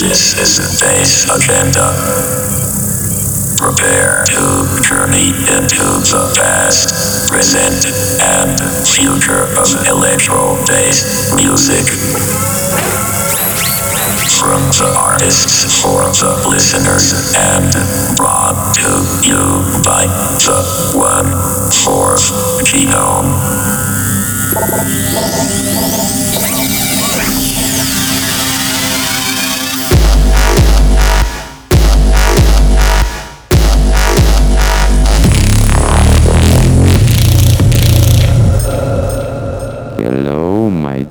This is Bass Agenda. Prepare to journey into the past, present, and future of electro bass music. From the artists for the listeners and brought to you by the one fourth genome.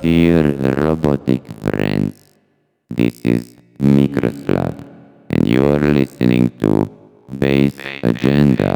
Dear robotic friends. This is Mikroslav, and you're listening to Bass Agenda.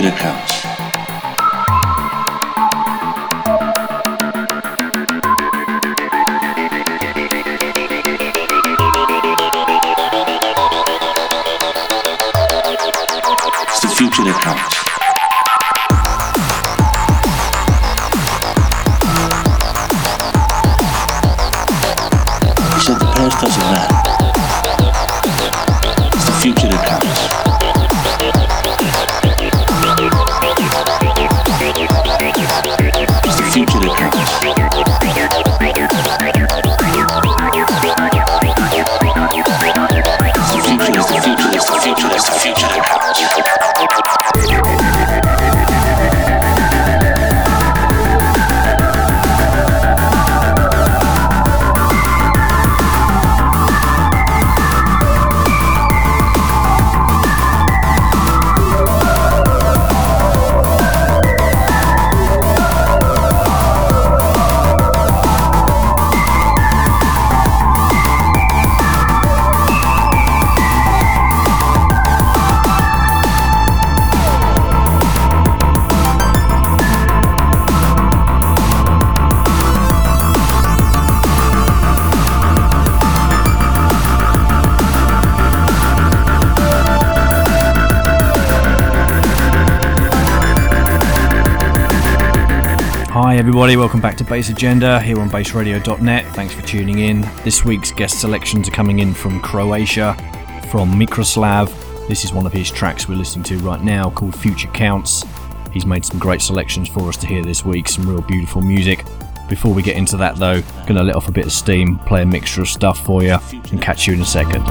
The counts. Everybody. Welcome back to Bass Agenda here on BaseRadio.net. Thanks for tuning in. This week's guest selections are coming in from Croatia, from Mikroslav. This is one of his tracks we're listening to right now called Future Counts. He's made some great selections for us to hear this week, some real beautiful music. Before we get into that, though, gonna let off a bit of steam, play a mixture of stuff for you, and catch you in a second.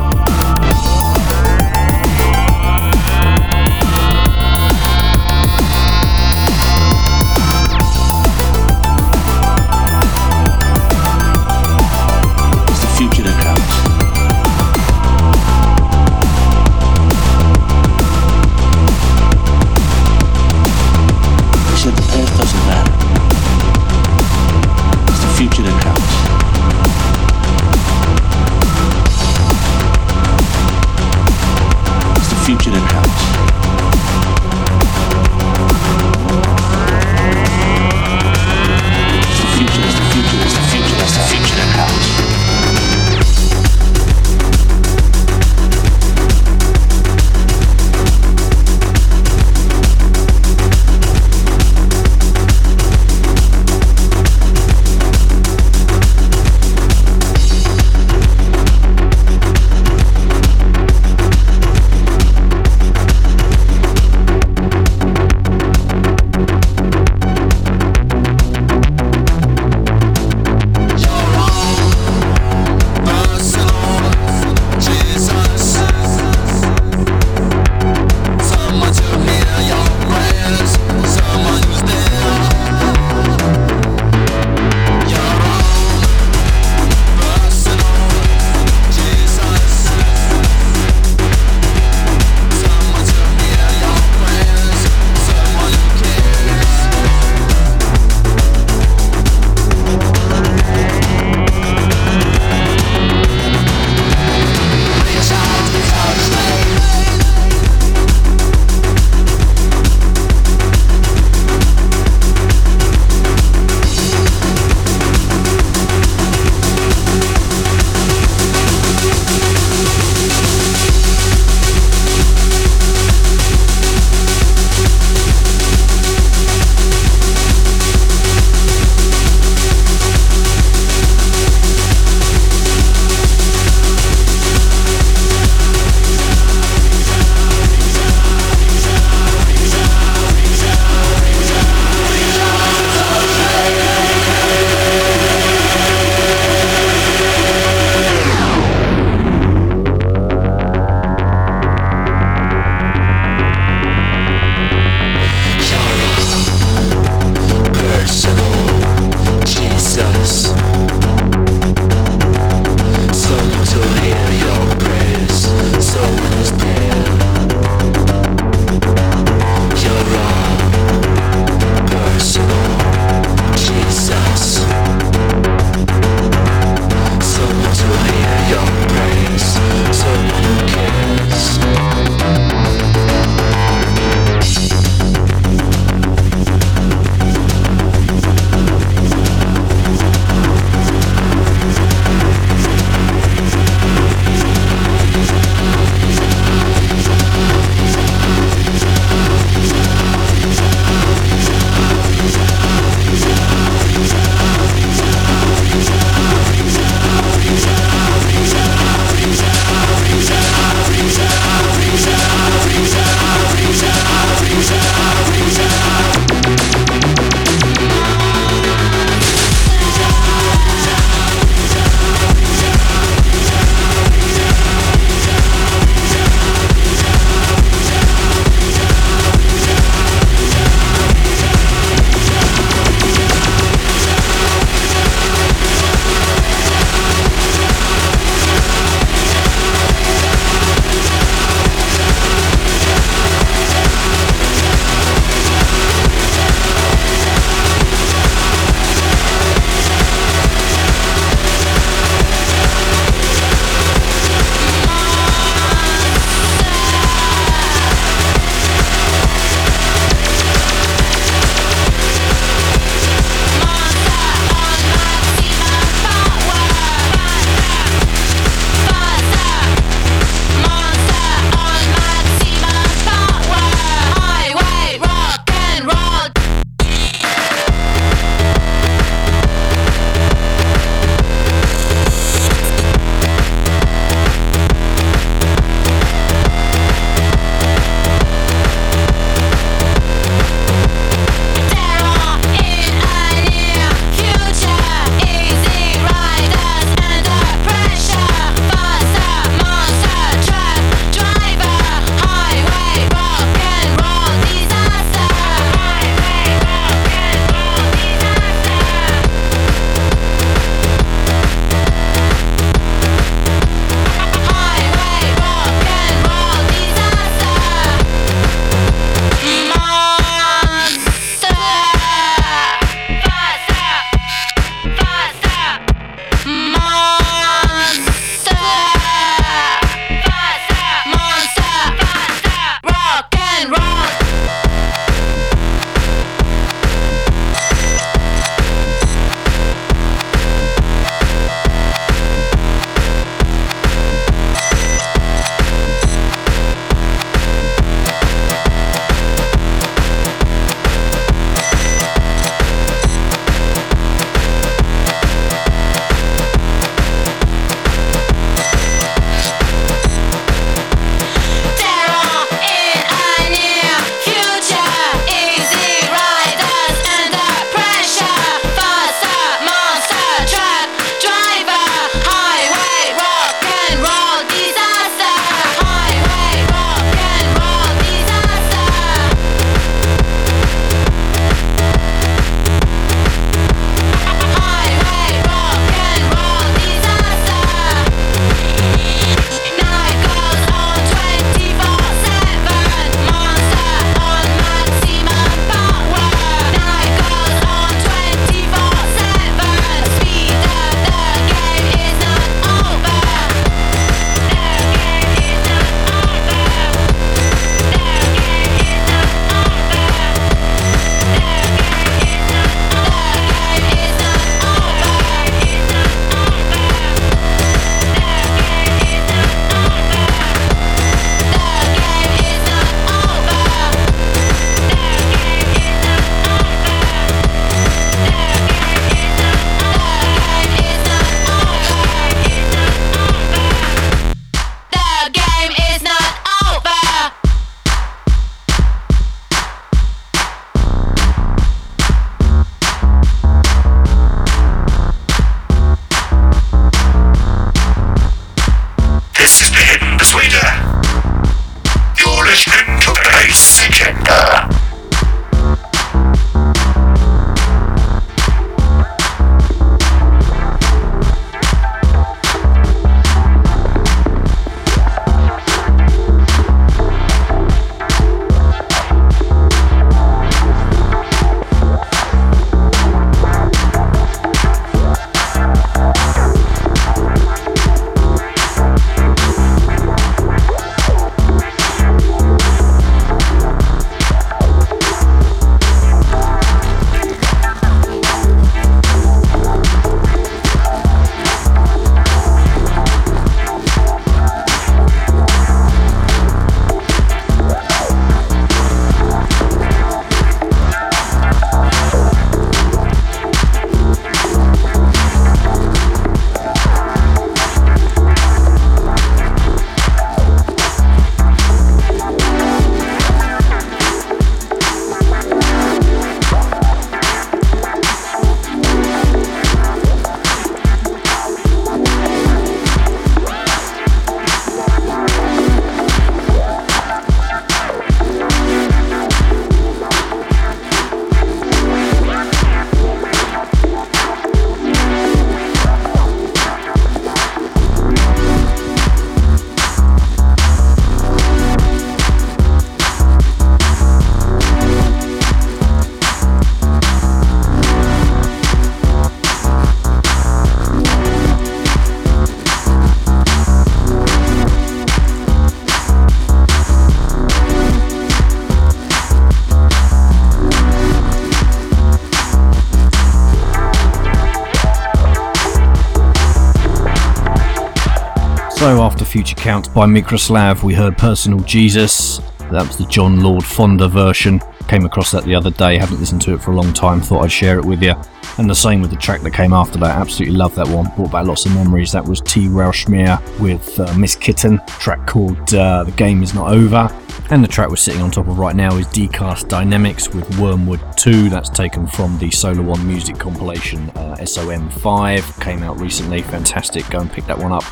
So after by Mikroslav, we heard Personal Jesus. That was the John Lord Fonda version. Came across that the other day, haven't listened to it for a long time, thought I'd share it with you. And the same with the track that came after that, absolutely love that one, brought back lots of memories. That was T. Raumschmiere with uh, Miss Kittin, track called uh, The Game Is Not Over. And the track we're sitting on top of right now is Decast Dynamics with Wormwood 2. That's taken from the Solar One music compilation uh, SOM5. Came out recently. Fantastic. Go and pick that one up.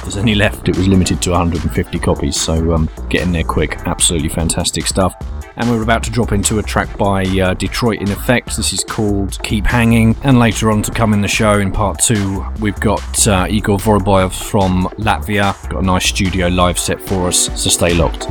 If there's any left, it was limited to 150 copies, so um, get in there quick. Absolutely fantastic stuff. And we're about to drop into a track by uh, Detroit in Effect. This is called Keep Hanging. And later on to come in the show in part two, we've got uh, Igor Voroboyev from Latvia. Got a nice studio live set for us, so stay locked.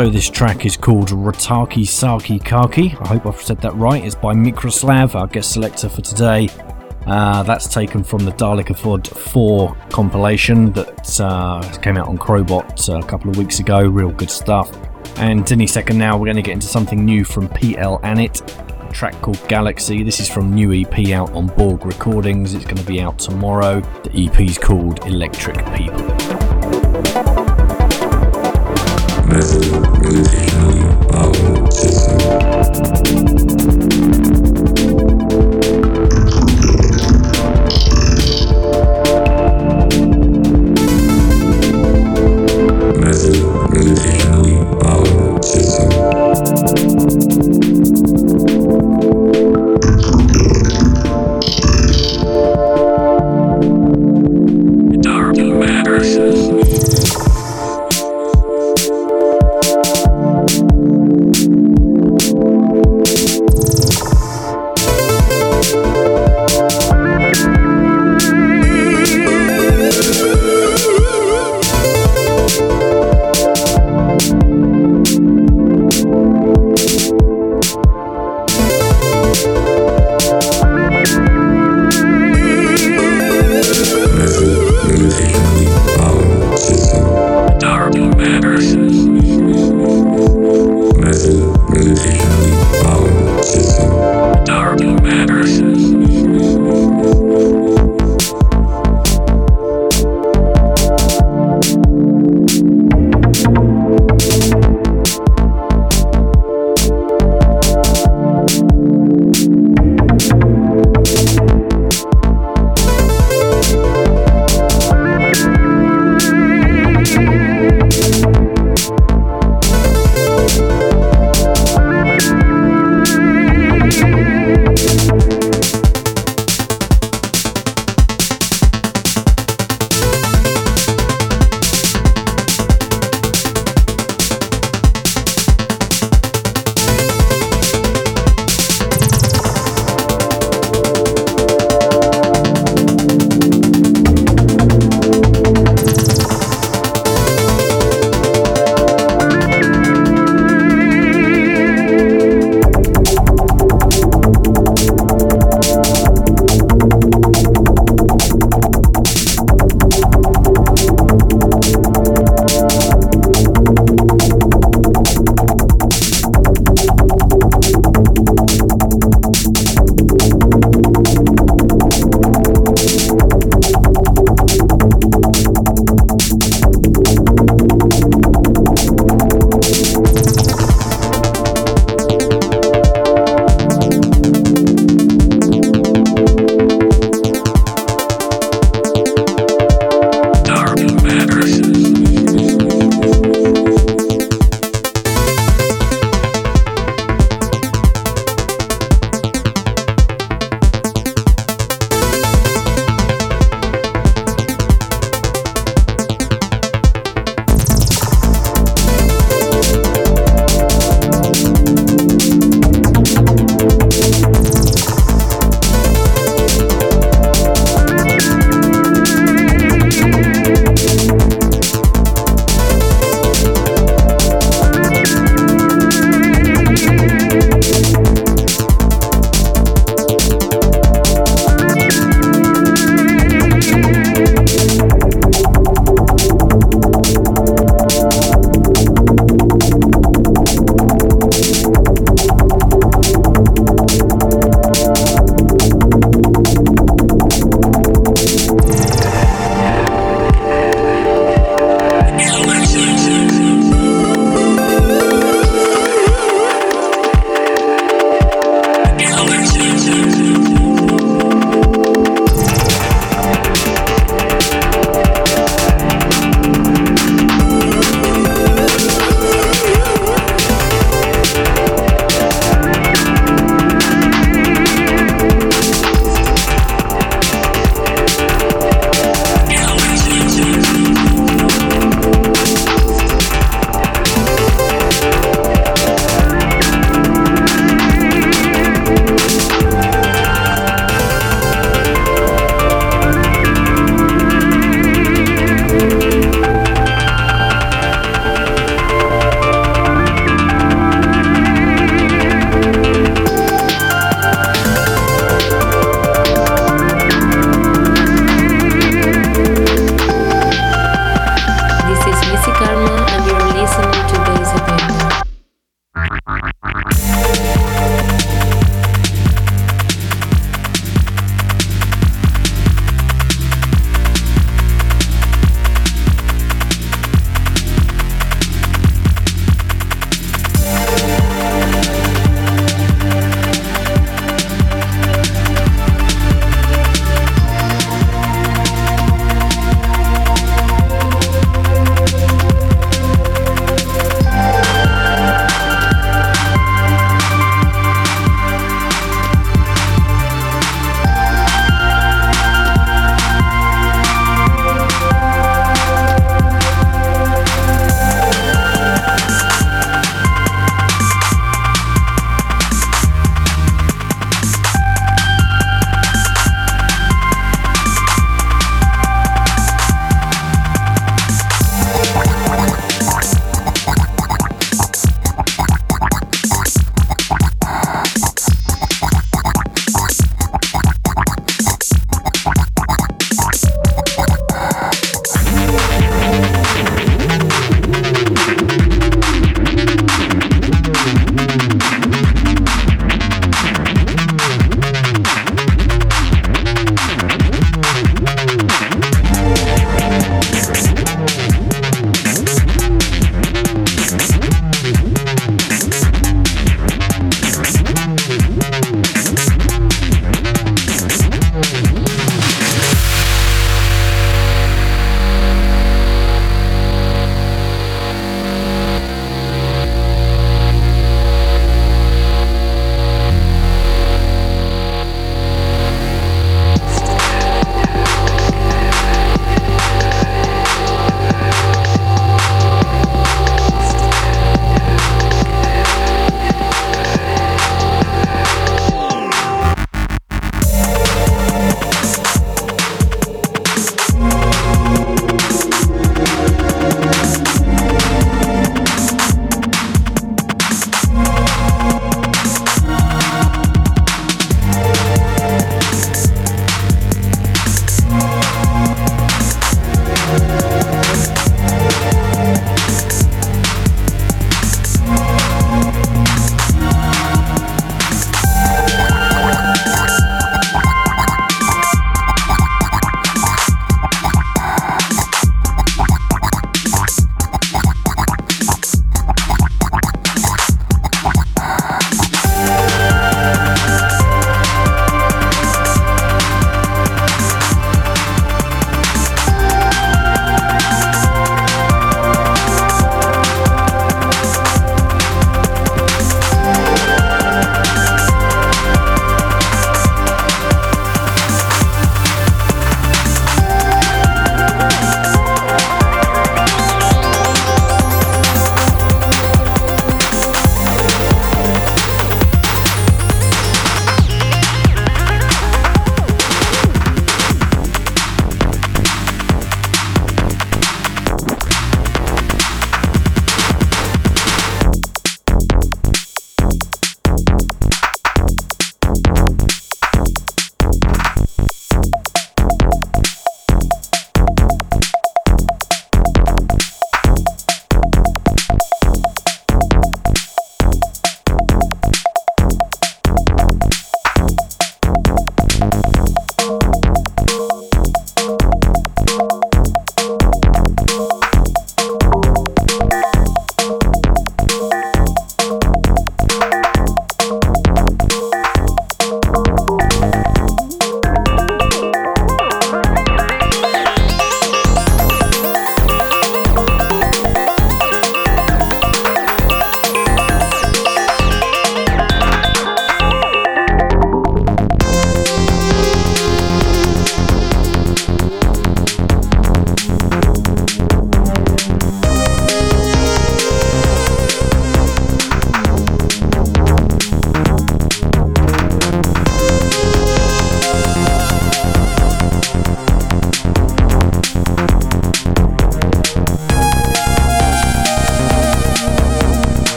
So this track is called Rataki Saki Kaki. I hope I've said that right. It's by Mikroslav, our guest selector for today. Uh, that's taken from the Dalek Dalekafod 4 compilation that uh, came out on Crowbot a couple of weeks ago. Real good stuff. And any second now, we're going to get into something new from PL Anit, track called Galaxy. This is from new EP out on Borg Recordings. It's going to be out tomorrow. The EP is called Electric People. Method gravitationally powered system.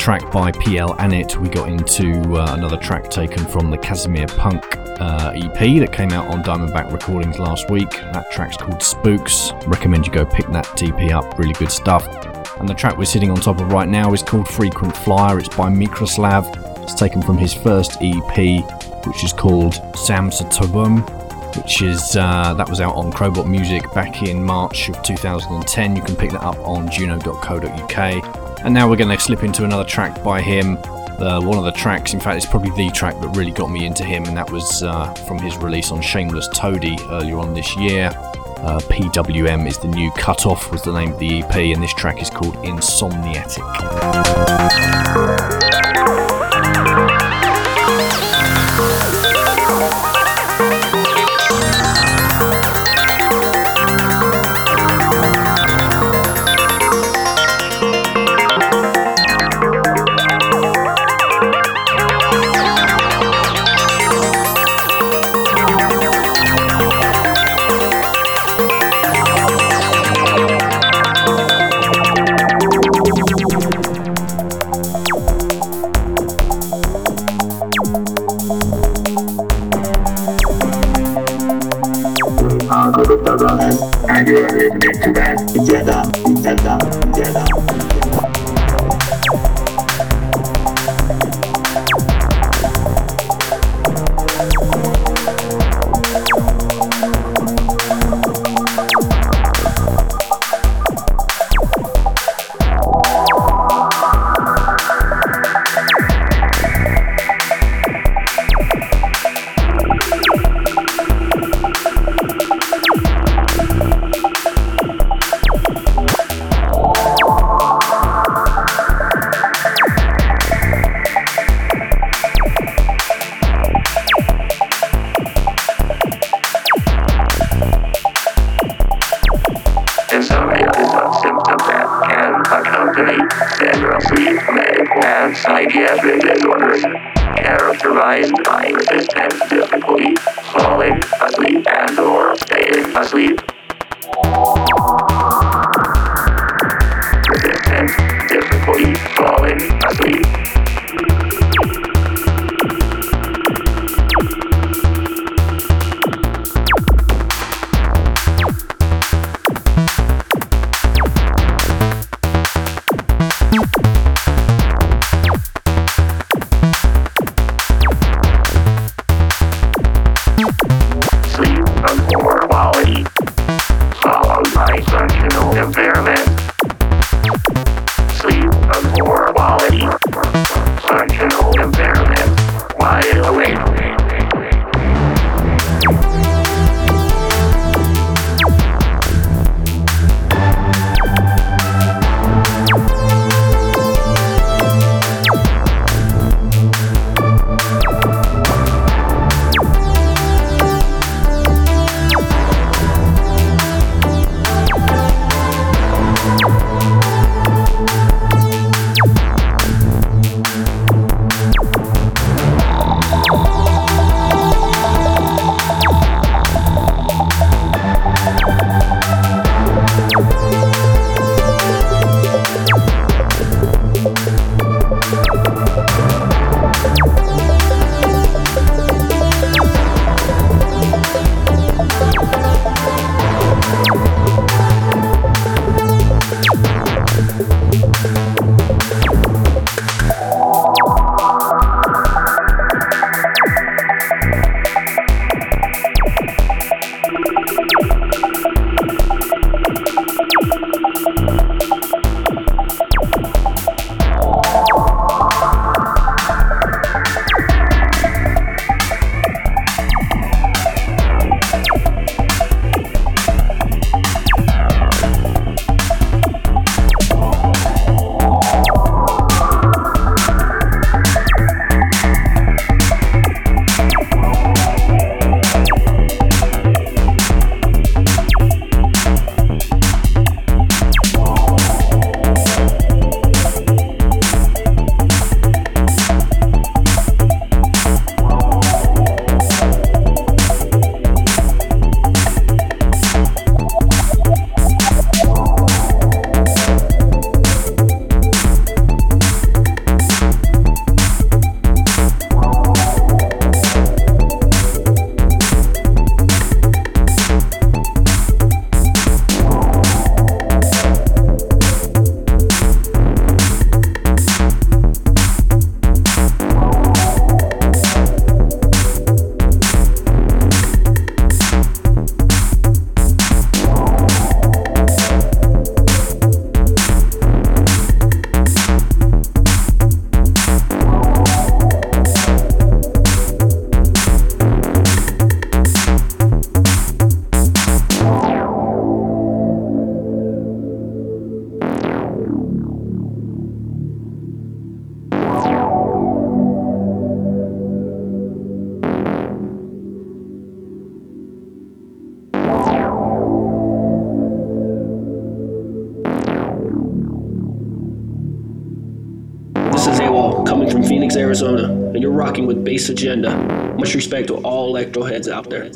Track by PL Anit, we got into uh, another track taken from the Casimir Punk uh, EP that came out on Diamondback Recordings last week. That track's called Spooks. Recommend you go pick that DP up, really good stuff. And the track we're sitting on top of right now is called Frequent Flyer. It's by Mikroslav. It's taken from his first EP, which is called Samsatobum, which is uh, that was out on Crowbot Music back in March of 2010. You can pick that up on juno.co.uk. And now we're going to slip into another track by him. Uh, one of the tracks, in fact, it's probably the track that really got me into him, and that was uh, from his release on Shameless Toady earlier on this year. Uh, PWM is the new cutoff, was the name of the EP, and this track is called Insomniatic.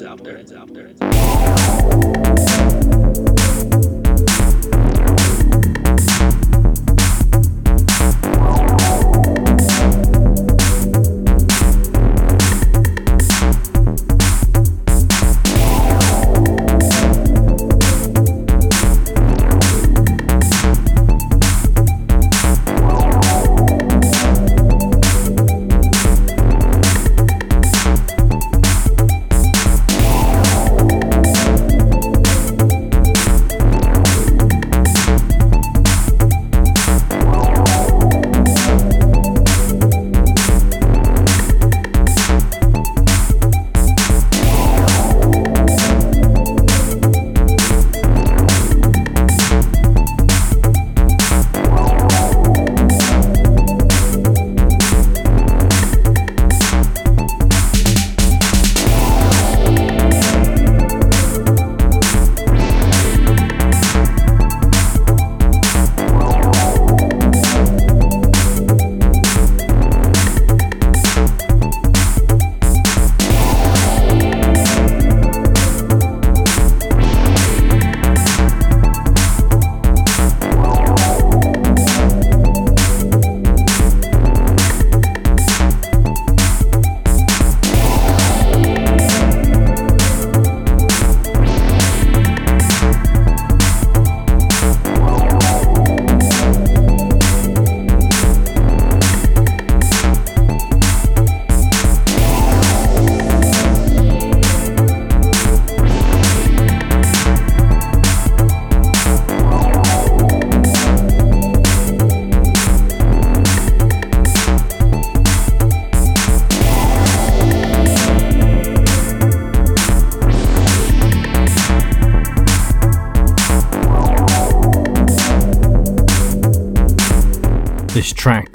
Out there.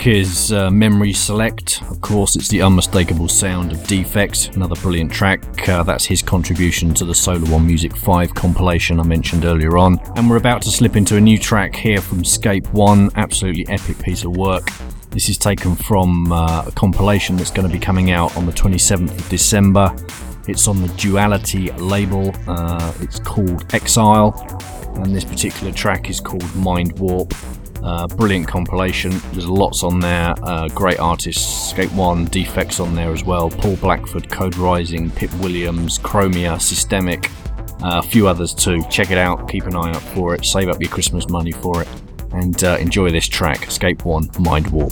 Is uh, Memory Select. Of course, it's the unmistakable sound of Defects, another brilliant track. Uh, that's his contribution to the Solar One Music 5 compilation I mentioned earlier on. And we're about to slip into a new track here from Scape One, absolutely epic piece of work. This is taken from uh, a compilation that's going to be coming out on the 27th of December. It's on the Duality label. Uh, it's called Exile, and this particular track is called Mind Warp. Uh, brilliant compilation. There's lots on there. Uh, great artists. Scape One, Defects on there as well. Paul Blackford, Code Rising, Pip Williams, Chromia, Systemic, uh, a few others too. Check it out. Keep an eye out for it. Save up your Christmas money for it, and uh, enjoy this track. Scape One, Mind Warp.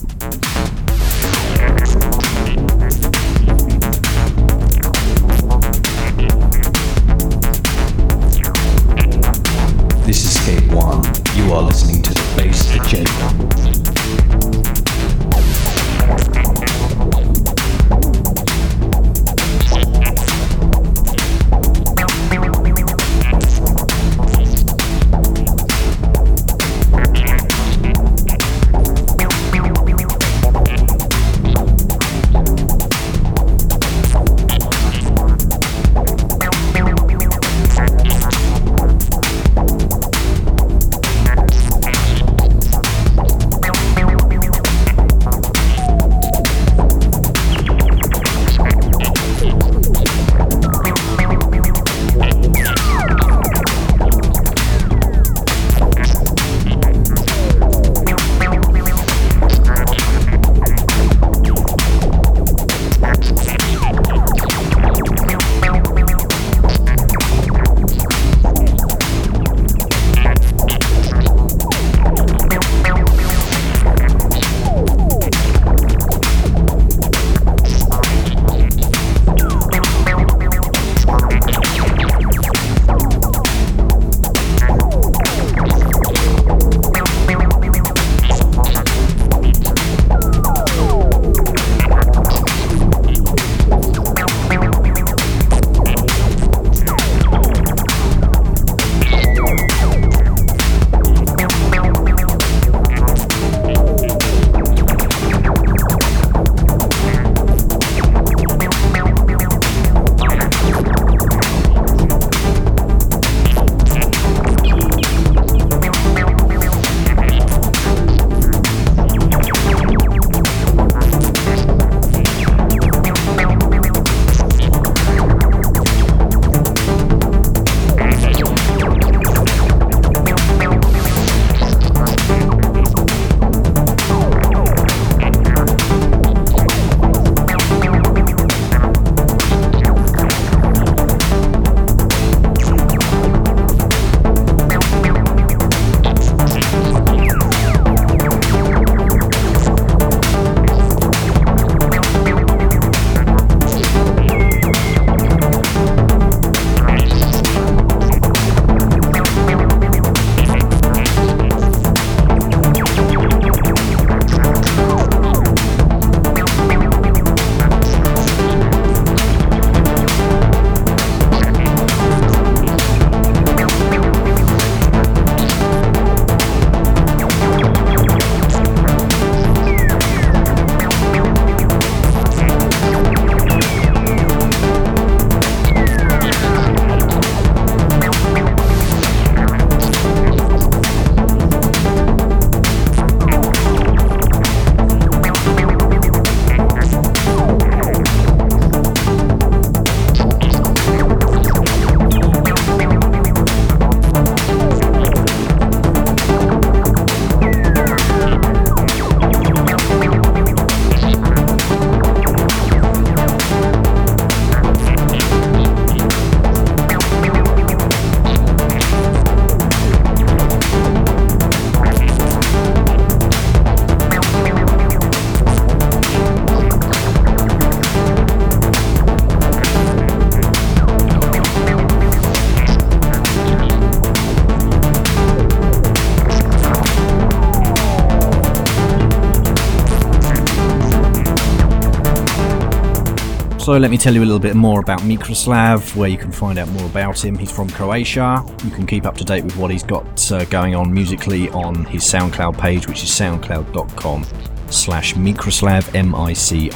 So let me tell you a little bit more about Mikroslav, where you can find out more about him. He's from Croatia. You can keep up to date with what he's got uh, going on musically on his SoundCloud page, which is soundcloud.com slash Mikroslav, M-I-C-R-O-S-L-A-V.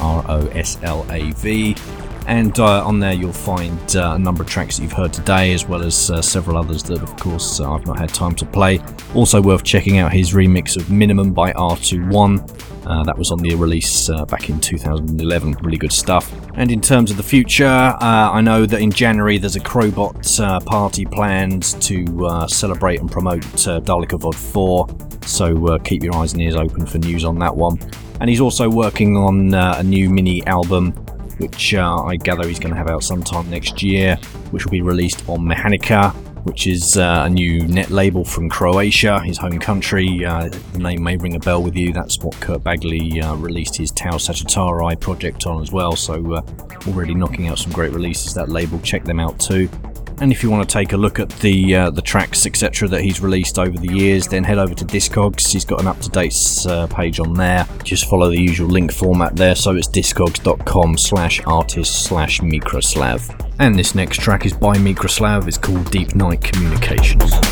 And uh, on there you'll find uh, a number of tracks that you've heard today, as well as uh, several others that, of course, uh, I've not had time to play. Also worth checking out his remix of Minimum by R21. Uh, that was on the release uh, back in 2011. Really good stuff. And in terms of the future, uh, I know that in January there's a Crowbot uh, party planned to uh, celebrate and promote uh, Daleka Vod 4. So uh, keep your eyes and ears open for news on that one. And he's also working on a new mini album, which I gather he's going to have out sometime next year, which will be released on Mechanica which is uh, a new net label from Croatia, his home country. Uh, the name may ring a bell with you. That's what Kurt Bagley uh, released his Tau Sagittarii project on as well. So uh, already knocking out some great releases. That label, check them out too. And if you want to take a look at the uh, the tracks etc that he's released over the years, then head over to Discogs. He's got an up to date uh, page on there. Just follow the usual link format there. So it's discogs.com slash artist slash Mikroslav. And this next track is by Mikroslav. It's called Deep Night Communications.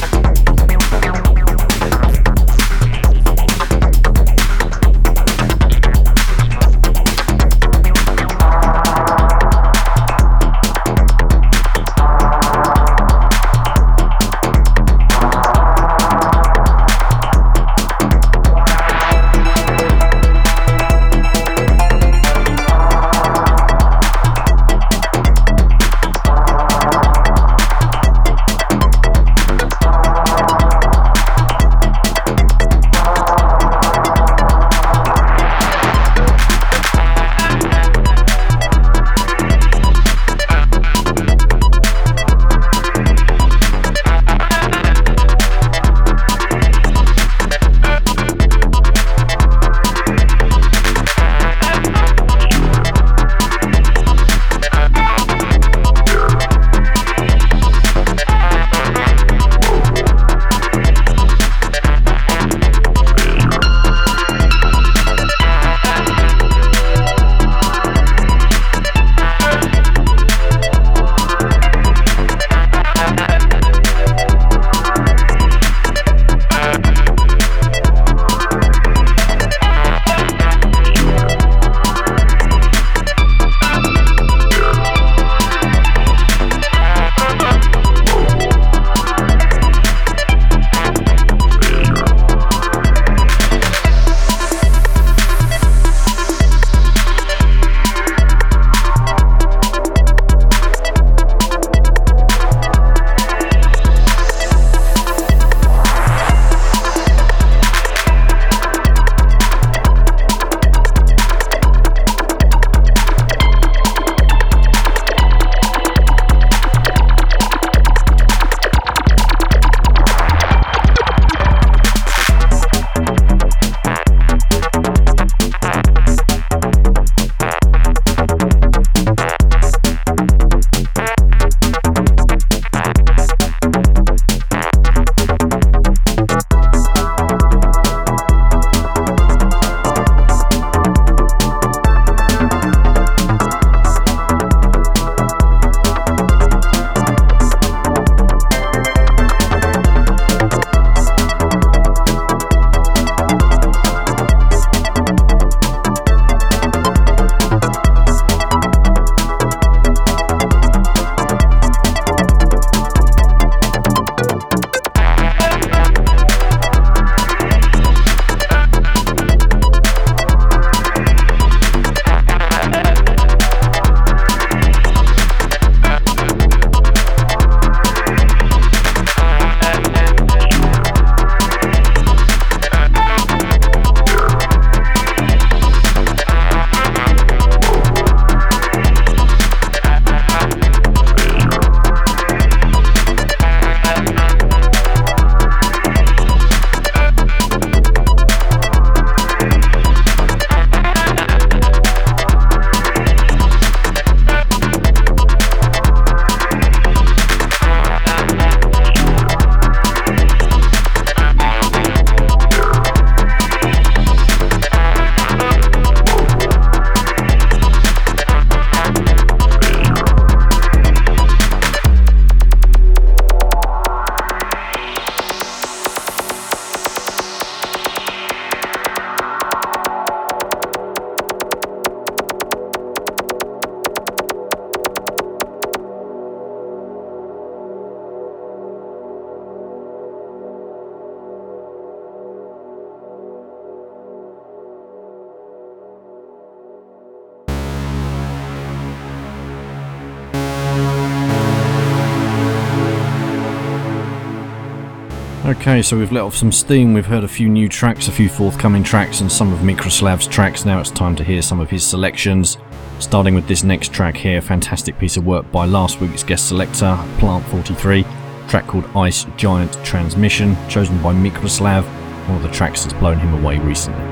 Okay, so we've let off some steam. We've heard a few new tracks, a few forthcoming tracks, and some of Mikroslav's tracks. Now it's time to hear some of his selections. Starting with this next track here, fantastic piece of work by last week's guest selector, Plant 43, track called Ice Giant Transmission, chosen by Mikroslav, one of the tracks that's blown him away recently.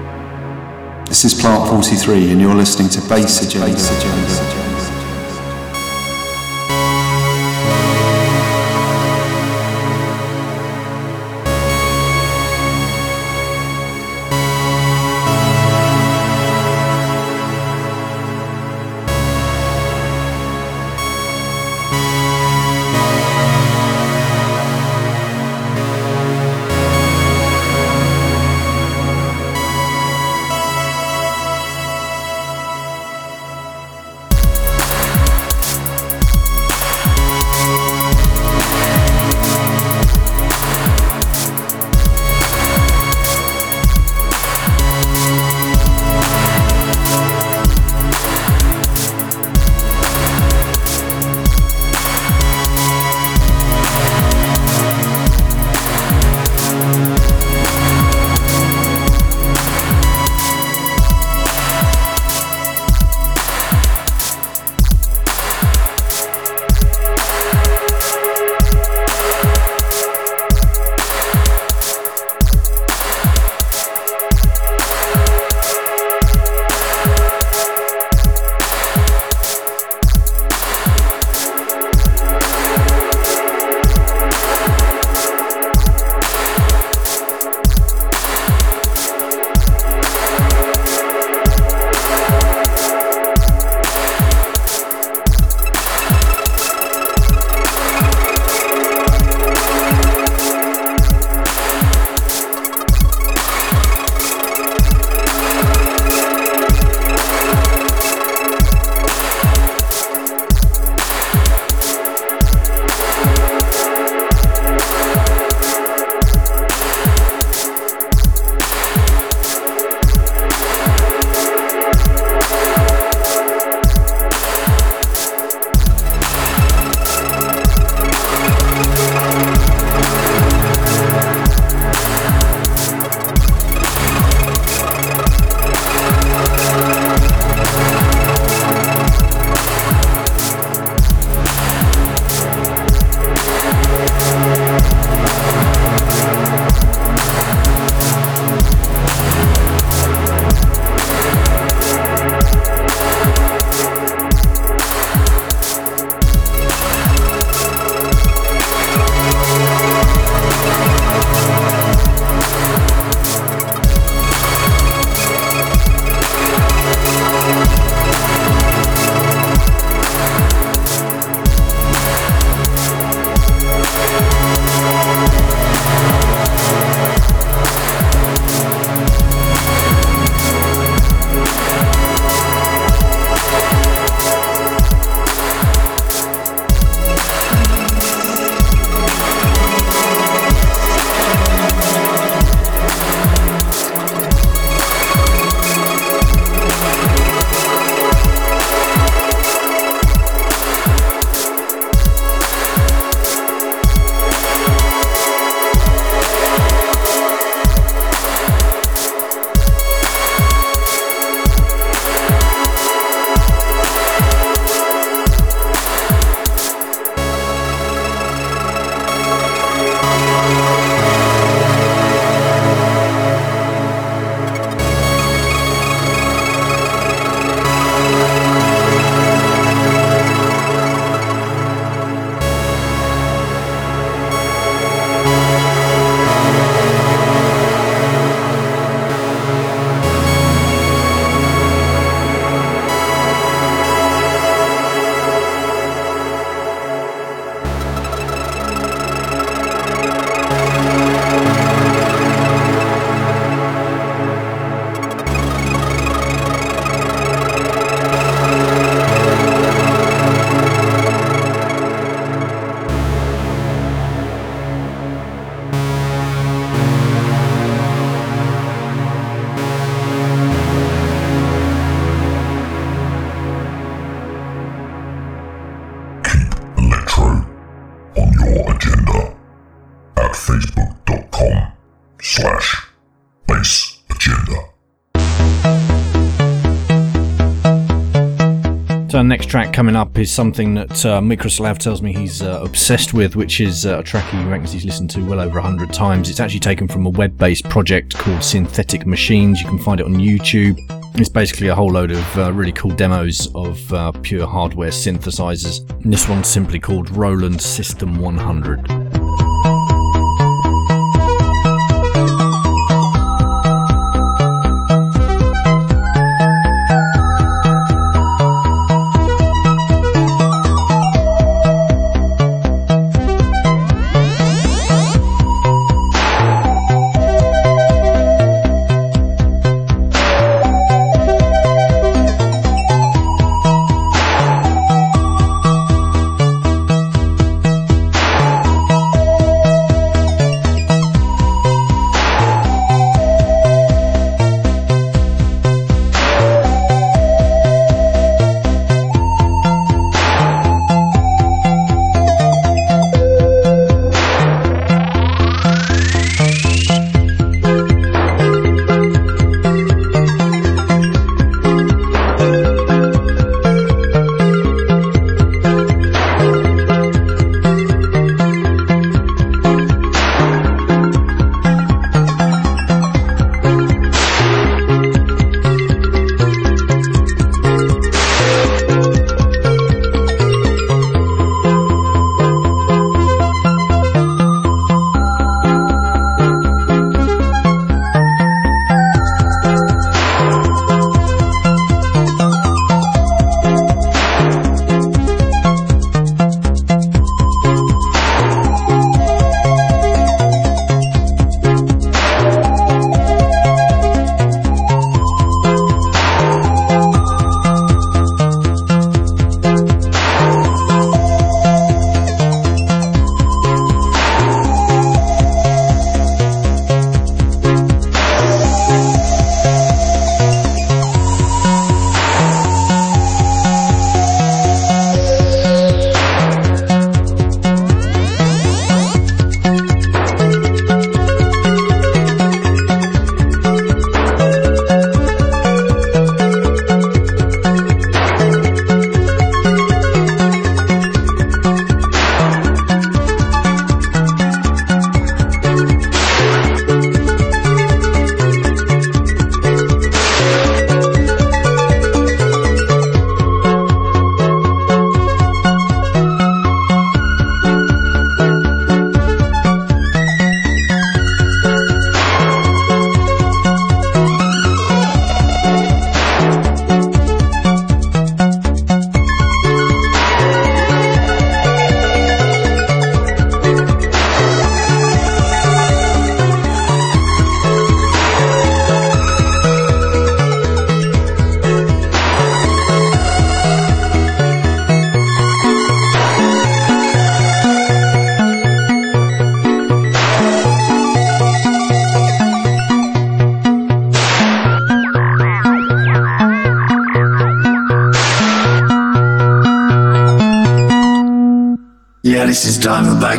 This is Plant 43, and you're listening to Bass Agenda. your agenda track coming up is something that uh, tells me he's uh, obsessed with, which is uh, a track he reckons he's listened to well over 100 times. It's actually taken from a web based project called Synthetic Machines. You can find it on YouTube. It's basically a whole load of uh, really cool demos of uh, pure hardware synthesizers. And this one's simply called Roland System 100.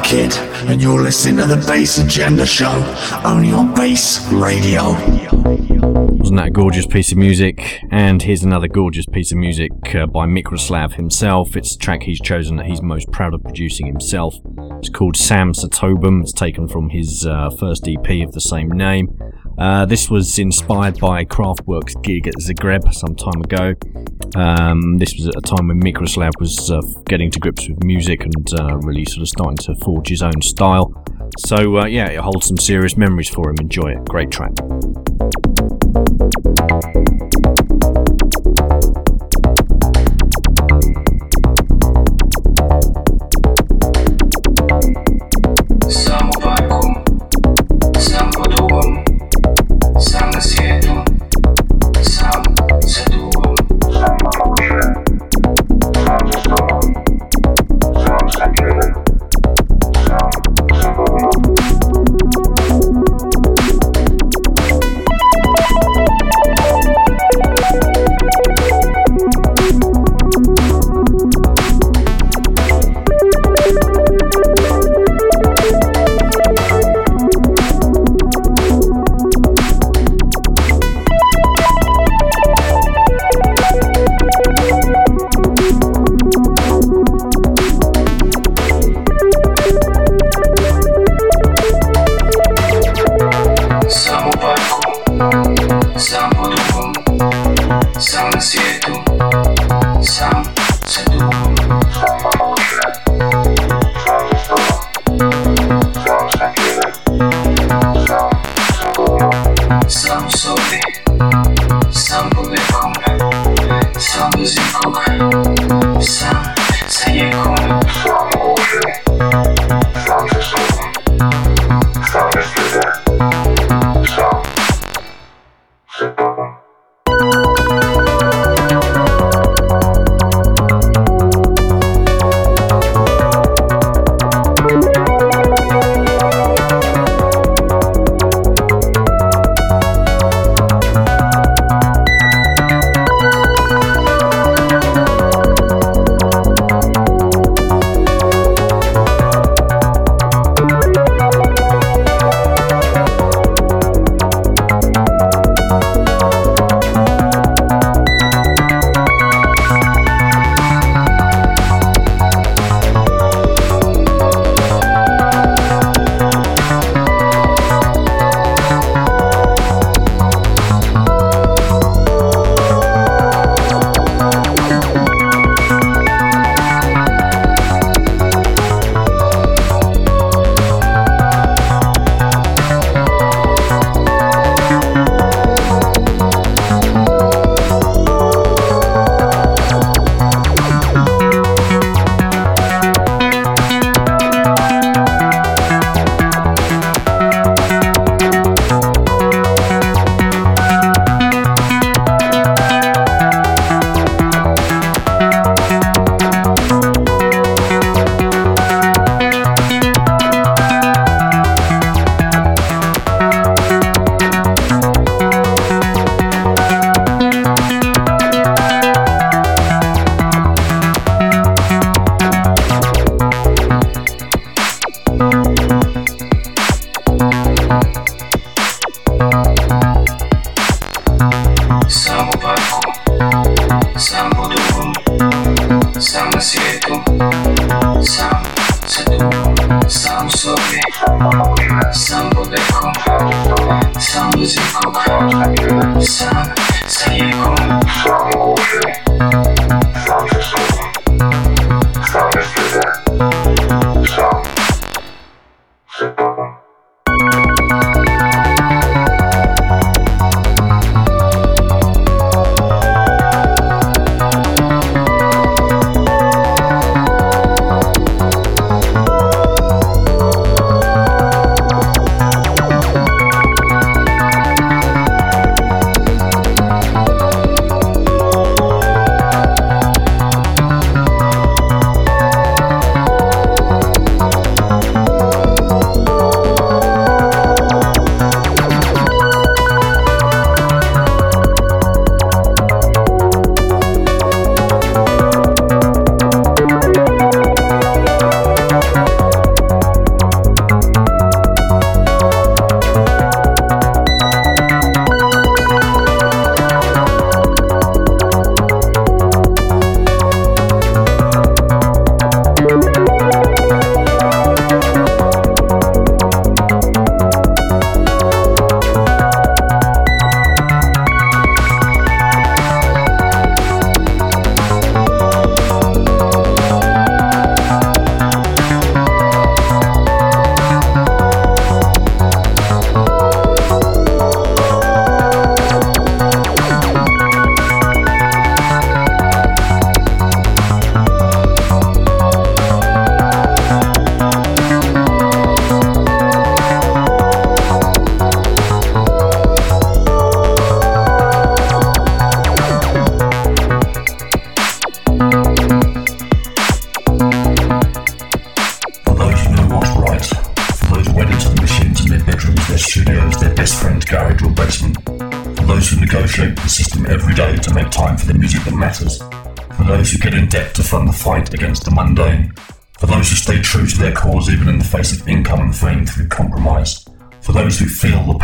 Kid, and you're listening to the Bass Agenda Show, only on Bass Radio. Wasn't that a gorgeous piece of music? And here's another gorgeous piece of music uh, by Mikroslav himself. It's a track he's chosen that he's most proud of producing himself. It's called Sam Satobum. It's taken from his uh, first EP of the same name. Uh, this was inspired by Kraftwerk's gig at Zagreb some time ago. Um, this was at a time when Mikroslav was uh, getting to grips with music and uh, really sort of starting to forge his own style. So, uh, yeah, it holds some serious memories for him. Enjoy it. Great track.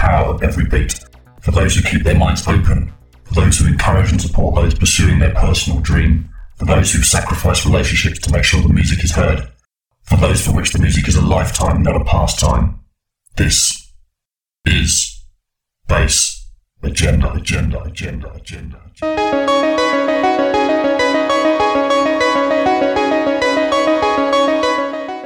Power every beat, for those who keep their minds open, for those who encourage and support those pursuing their personal dream, for those who sacrifice relationships to make sure the music is heard, for those for which the music is a lifetime, not a pastime. This is Bass Agenda, Agenda, Agenda, Agenda. agenda.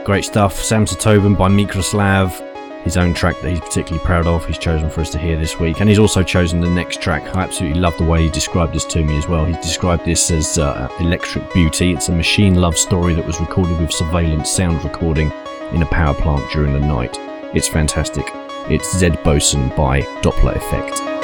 Great stuff. Sam Tobin by Mikroslav. His own track that he's particularly proud of. He's chosen for us to hear this week, and he's also chosen the next track. I absolutely love the way he described this to me as well. He described this as uh, electric beauty. It's a machine love story that was recorded with surveillance sound recording in a power plant during the night. It's fantastic. It's Zed Boson by Dopplereffekt.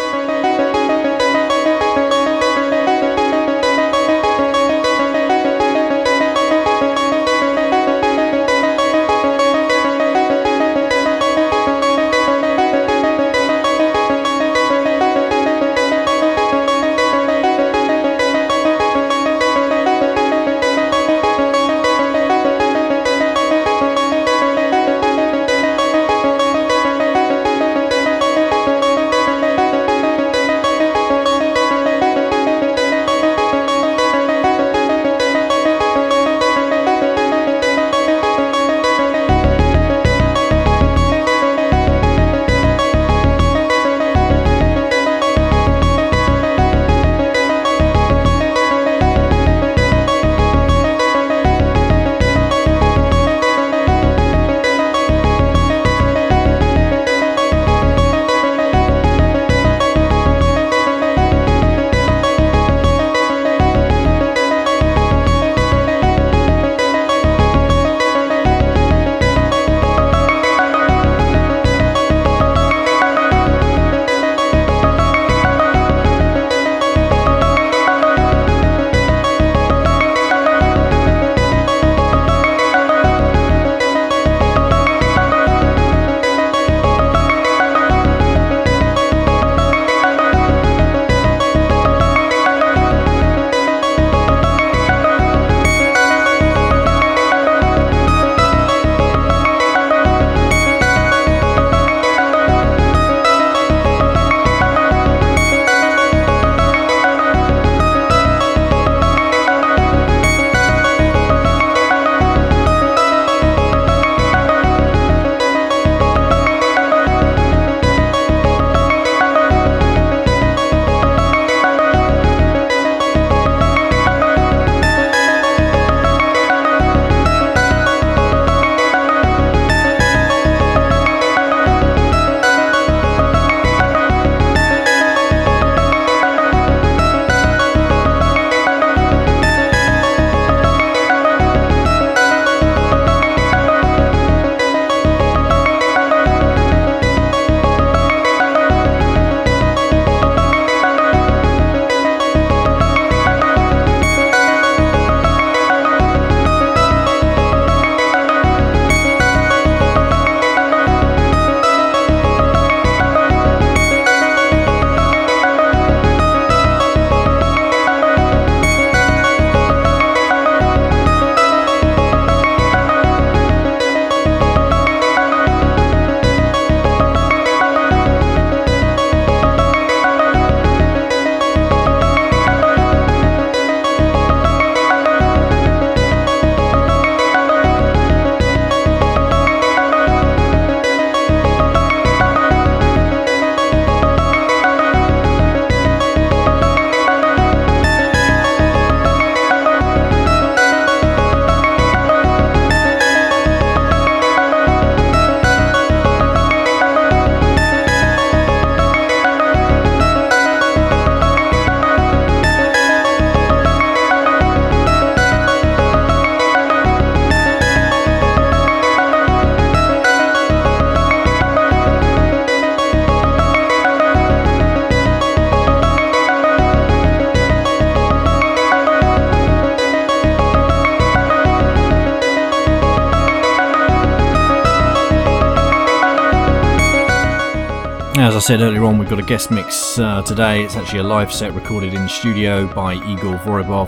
As I said earlier on, we've got a guest mix uh, today. It's actually a live set recorded in studio by Igor Vorobov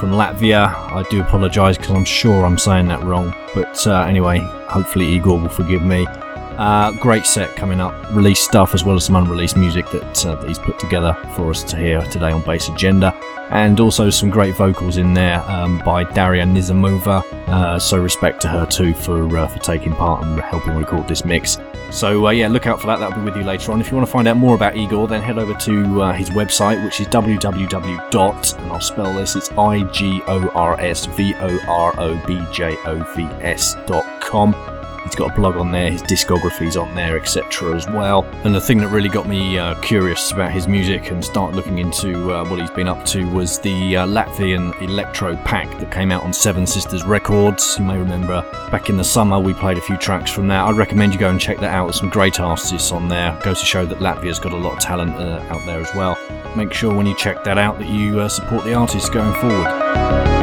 from Latvia. I do apologise because I'm sure I'm saying that wrong. But uh, anyway, hopefully Igor will forgive me. Uh, great set coming up. Released stuff as well as some unreleased music that, uh, that he's put together for us to hear today on Bass Agenda. And also some great vocals in there um, by Daria Nizamova. Uh, so respect to her too for uh, for taking part and helping record this mix. So uh, yeah, look out for that. That'll be with you later on. If you want to find out more about Igor, then head over to uh, his website, which is www. dot and I'll spell this. It's i g o r s v o r o b j o v s dot com. He's got a blog on there, his discography's on there, etc. as well. And the thing that really got me uh, curious about his music and started looking into uh, what he's been up to was the uh, Latvian Electro Pack that came out on Seven Sisters Records. You may remember back in the summer we played a few tracks from that. I'd recommend you go and check that out. There's some great artists on there. Goes to show that Latvia's got a lot of talent uh, out there as well. Make sure when you check that out that you uh, support the artists going forward.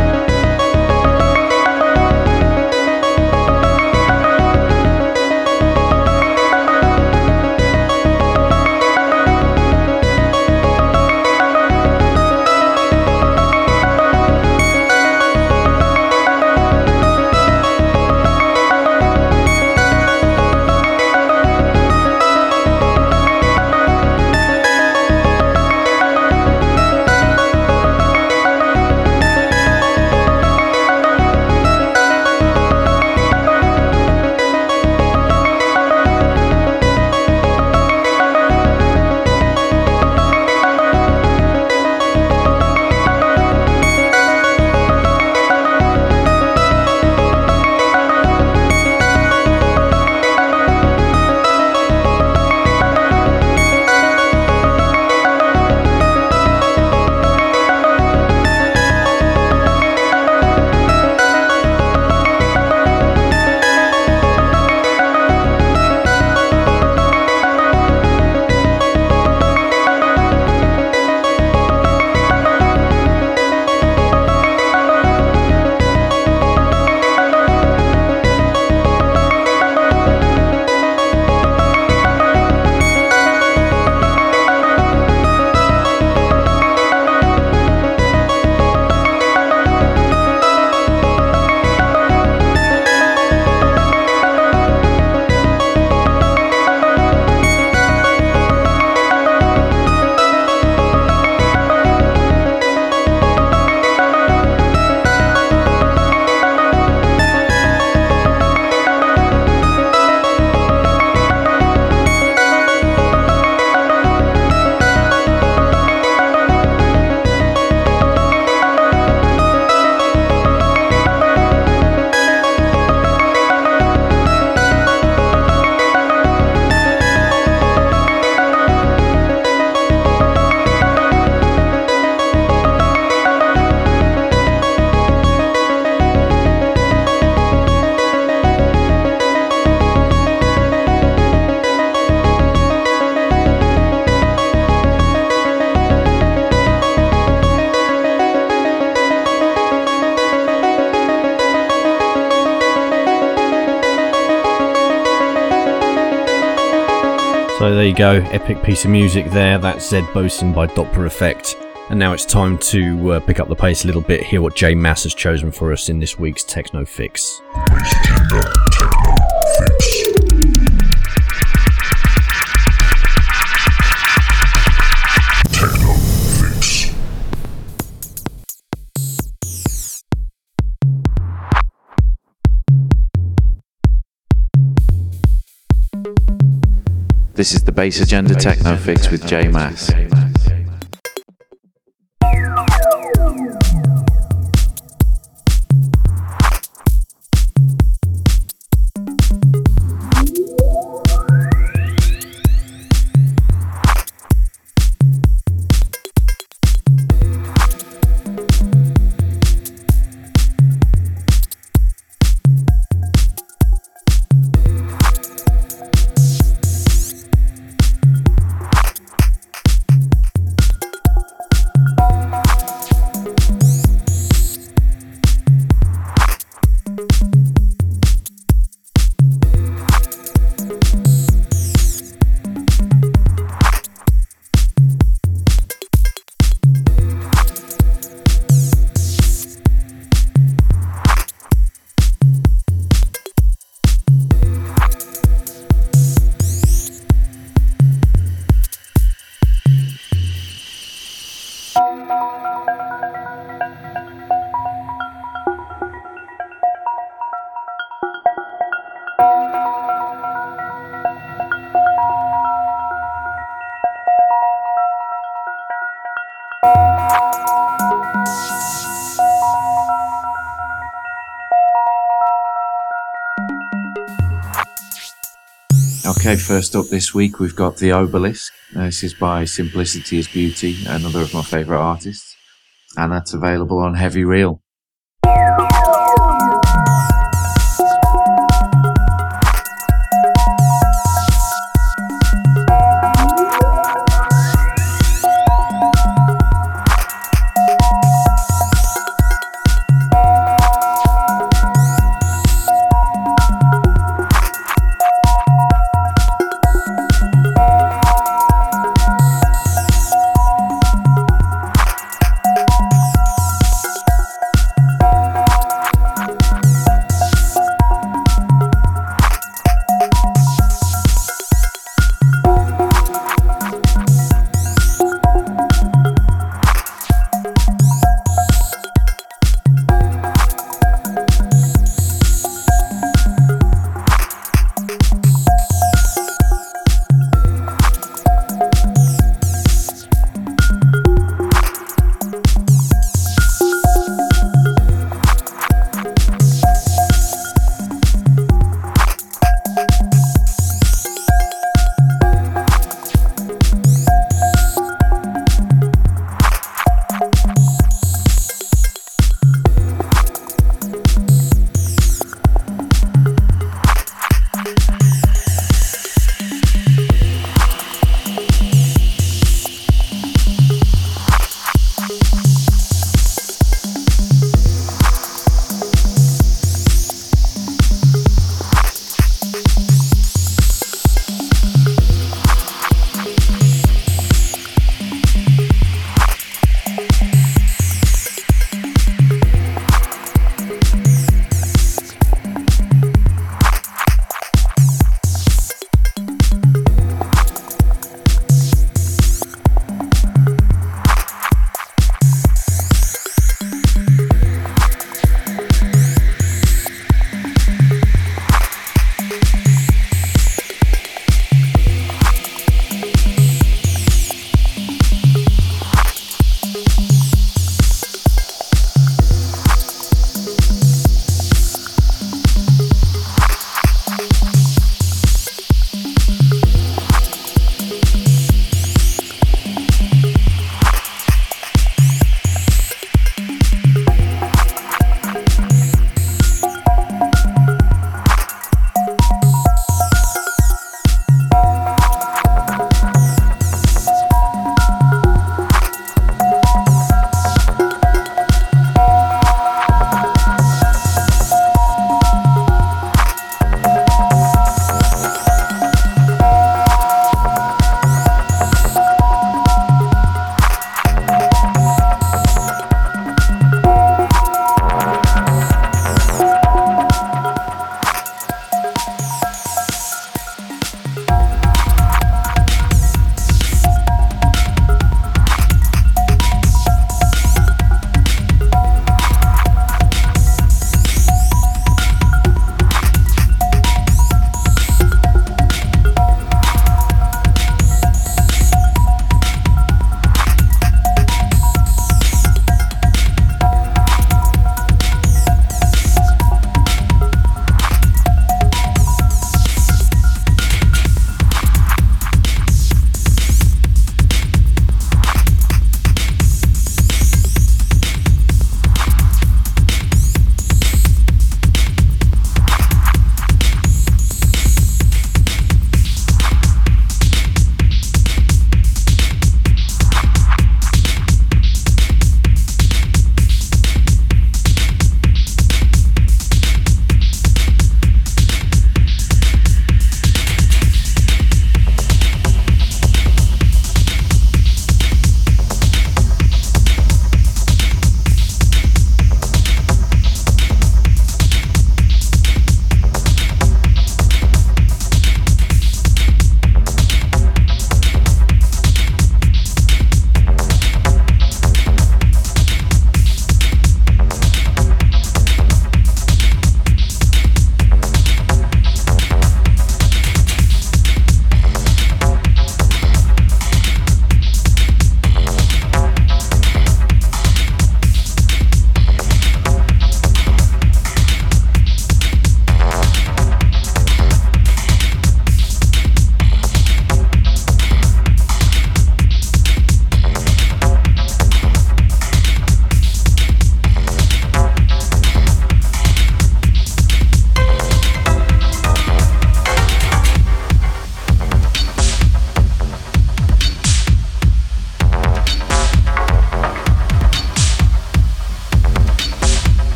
Go, epic piece of music there. That's Zed Boson by Dopplereffekt. And now it's time to uh, pick up the pace a little bit, hear what J Mass has chosen for us in this week's Techno Fix. This is the Bass Agenda Techno Fix with J Mass. First up this week we've got The Obelisk. This is by Simplicity is Beauty, another of my favourite artists. And that's available on Heavy Reel.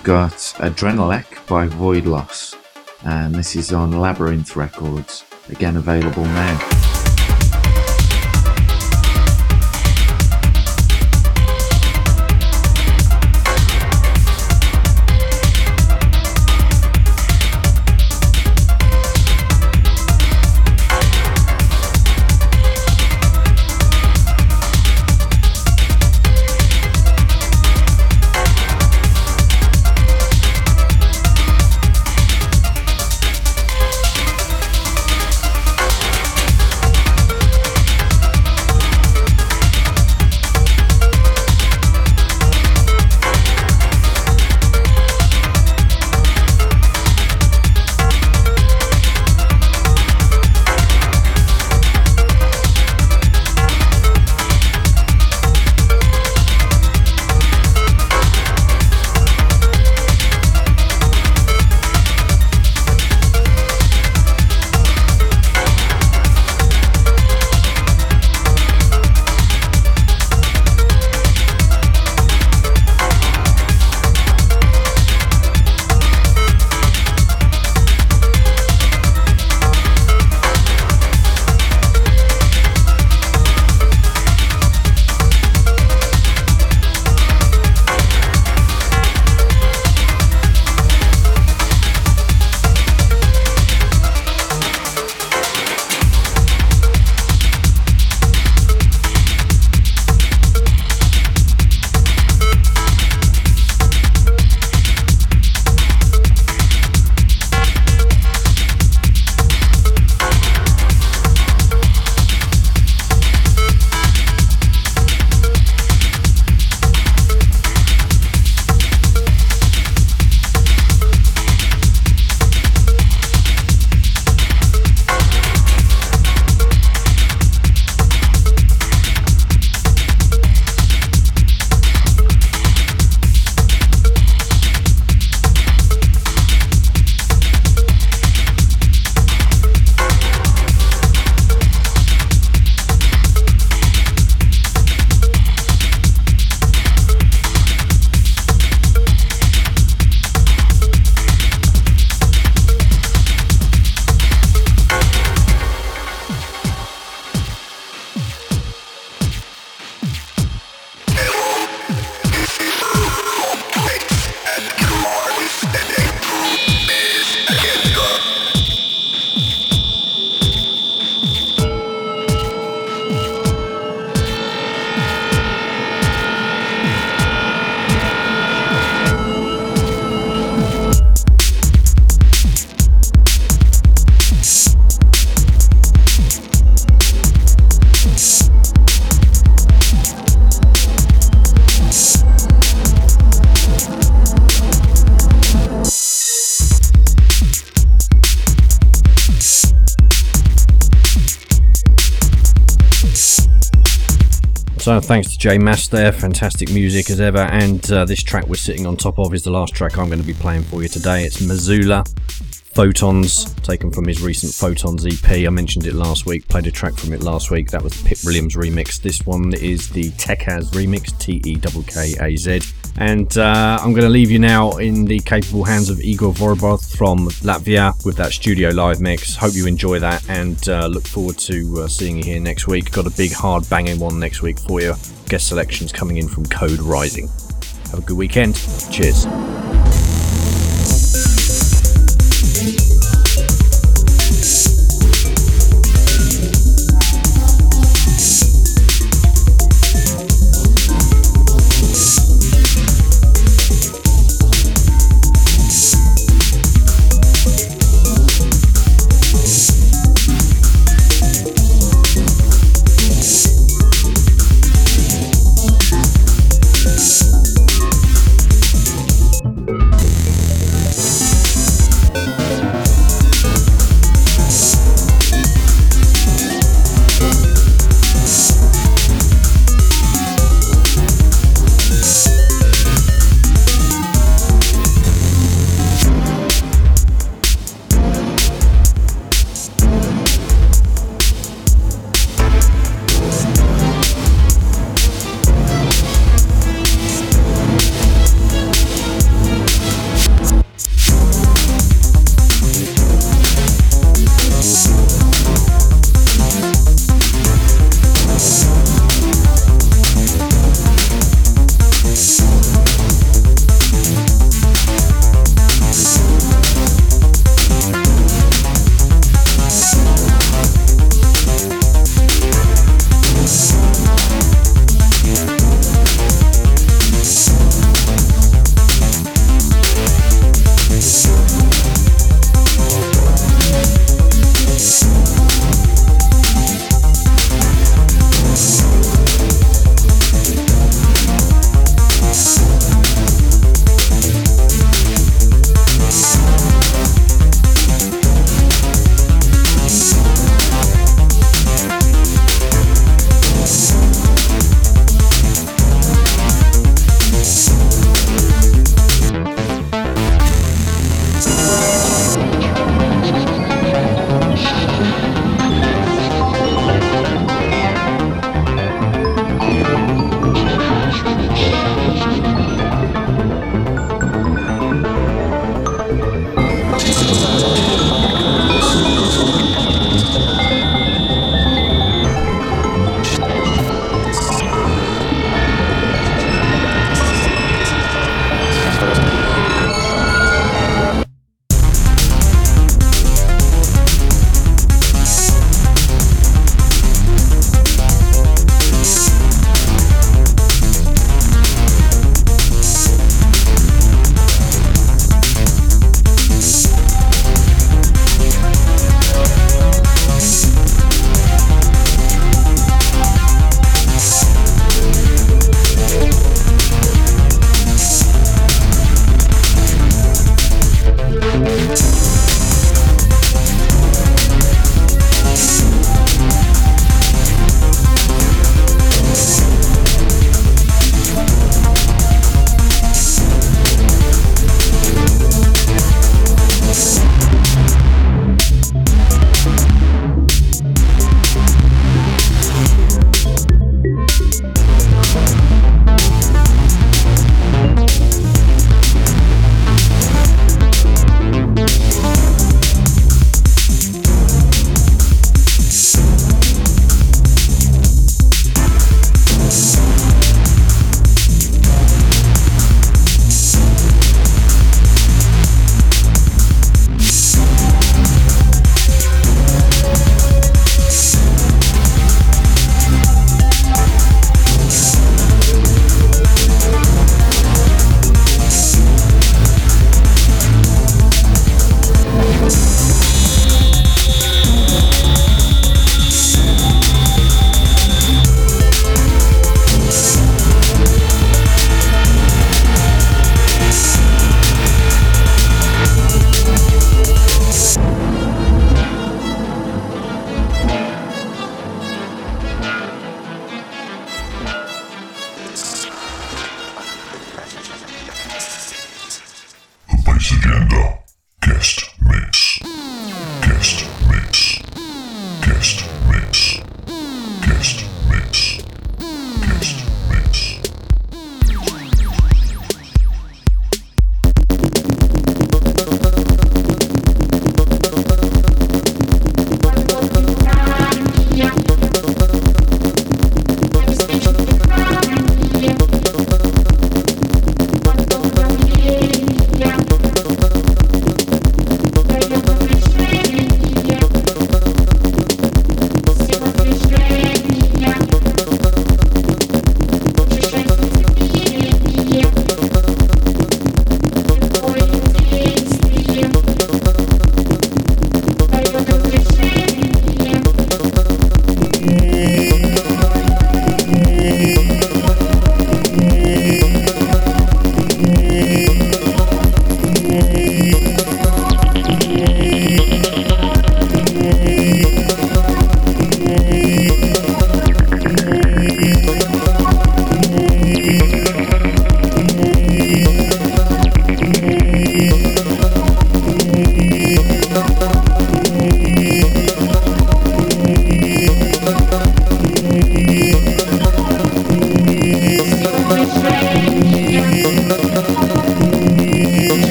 We've got Adrenalec by Void Loss. And this is on Labyrinth Records. Again, available now. Thanks to J Mass there, fantastic music as ever. And uh, this track we're sitting on top of is the last track I'm going to be playing for you today. It's Missoula Photons, taken from his recent Photons EP. I mentioned it last week, played a track from it last week. That was Pip Williams remix. This one is the Tekkaz remix, T E K K A Z. And uh, I'm going to leave you now in the capable hands of Igor Vorobov from Latvia with that studio live mix. Hope you enjoy that and uh, look forward to uh, seeing you here next week. Got a big, hard banging one next week for you. Guest selections coming in from Code Rising. Have a good weekend. Cheers.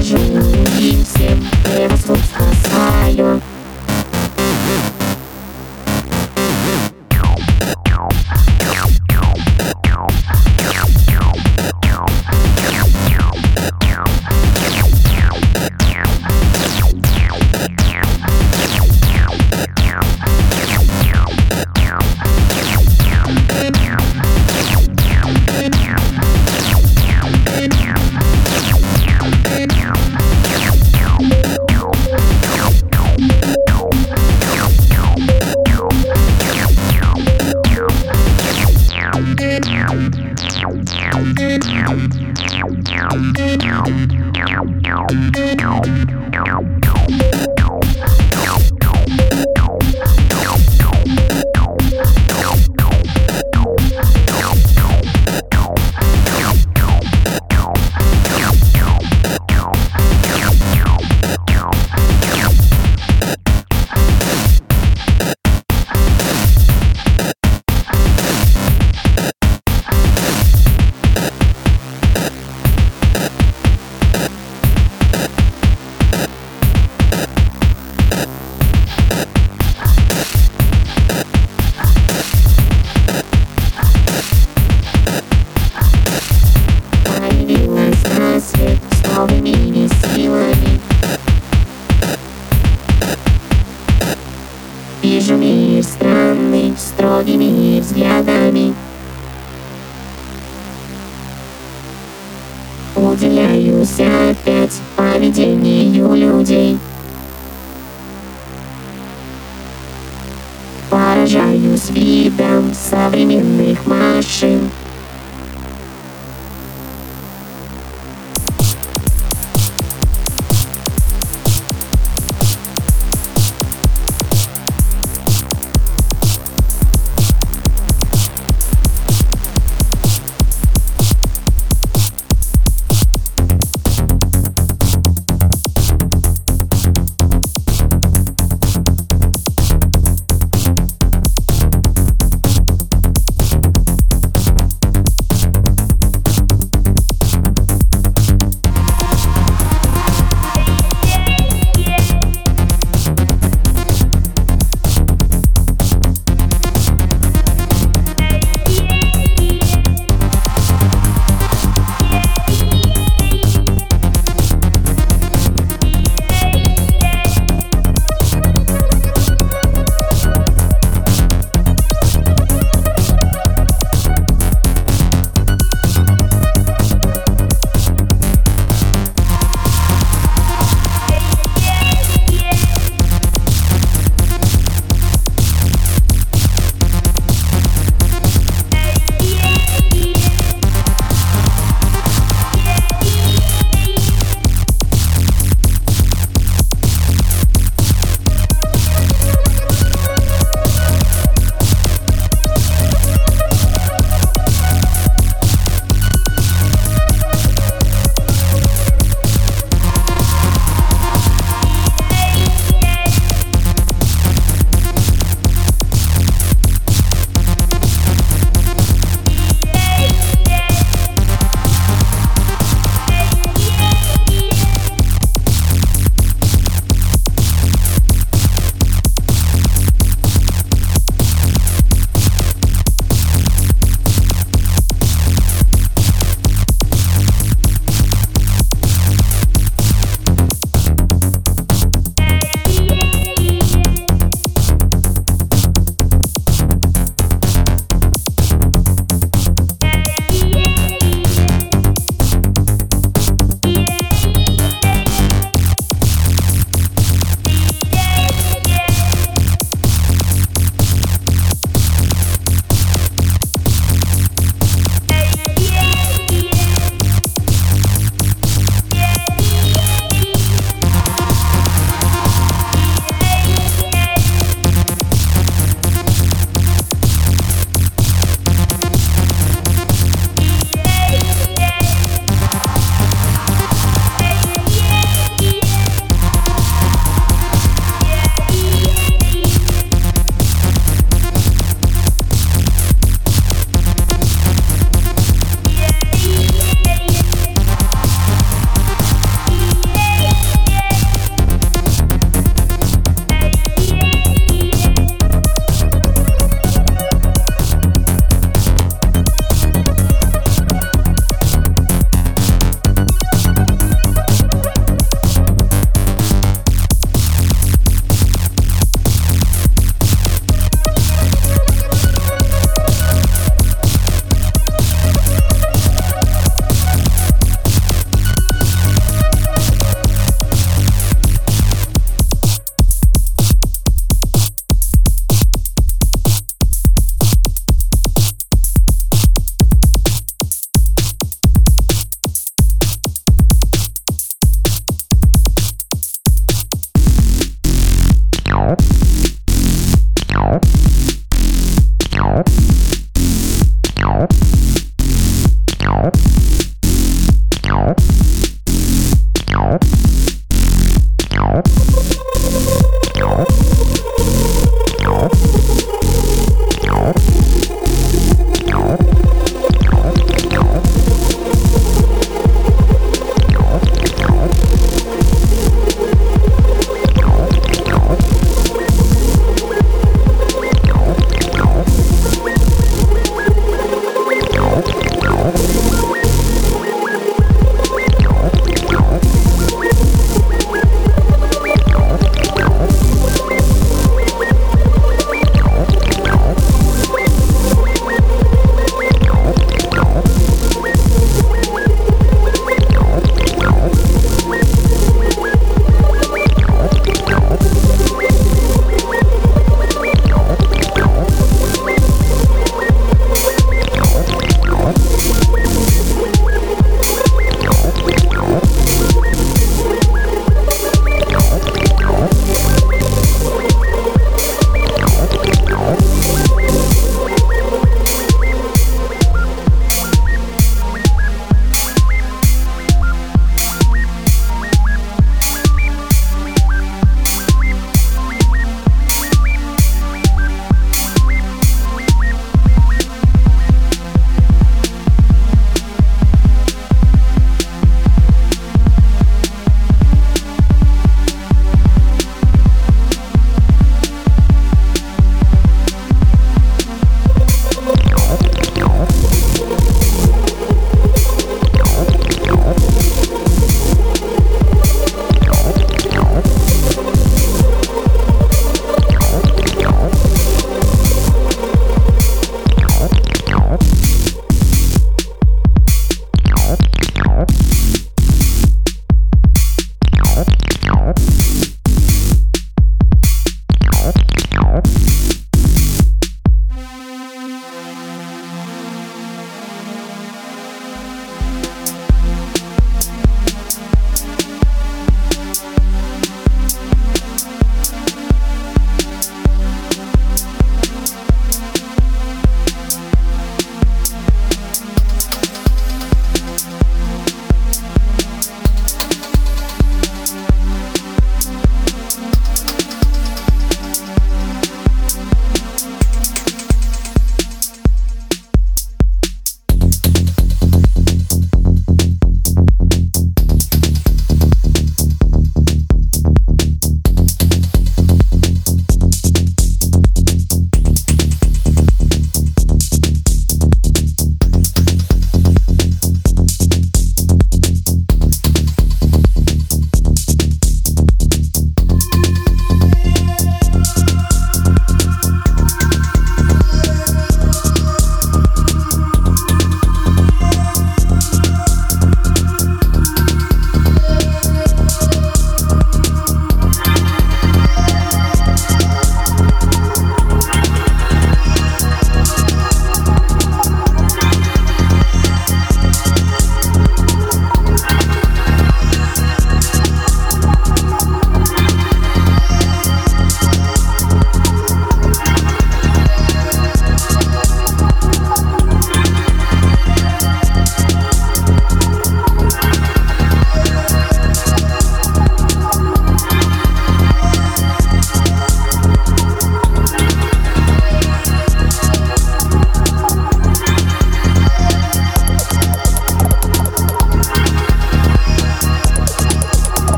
Jornalismo.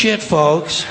Shit, folks.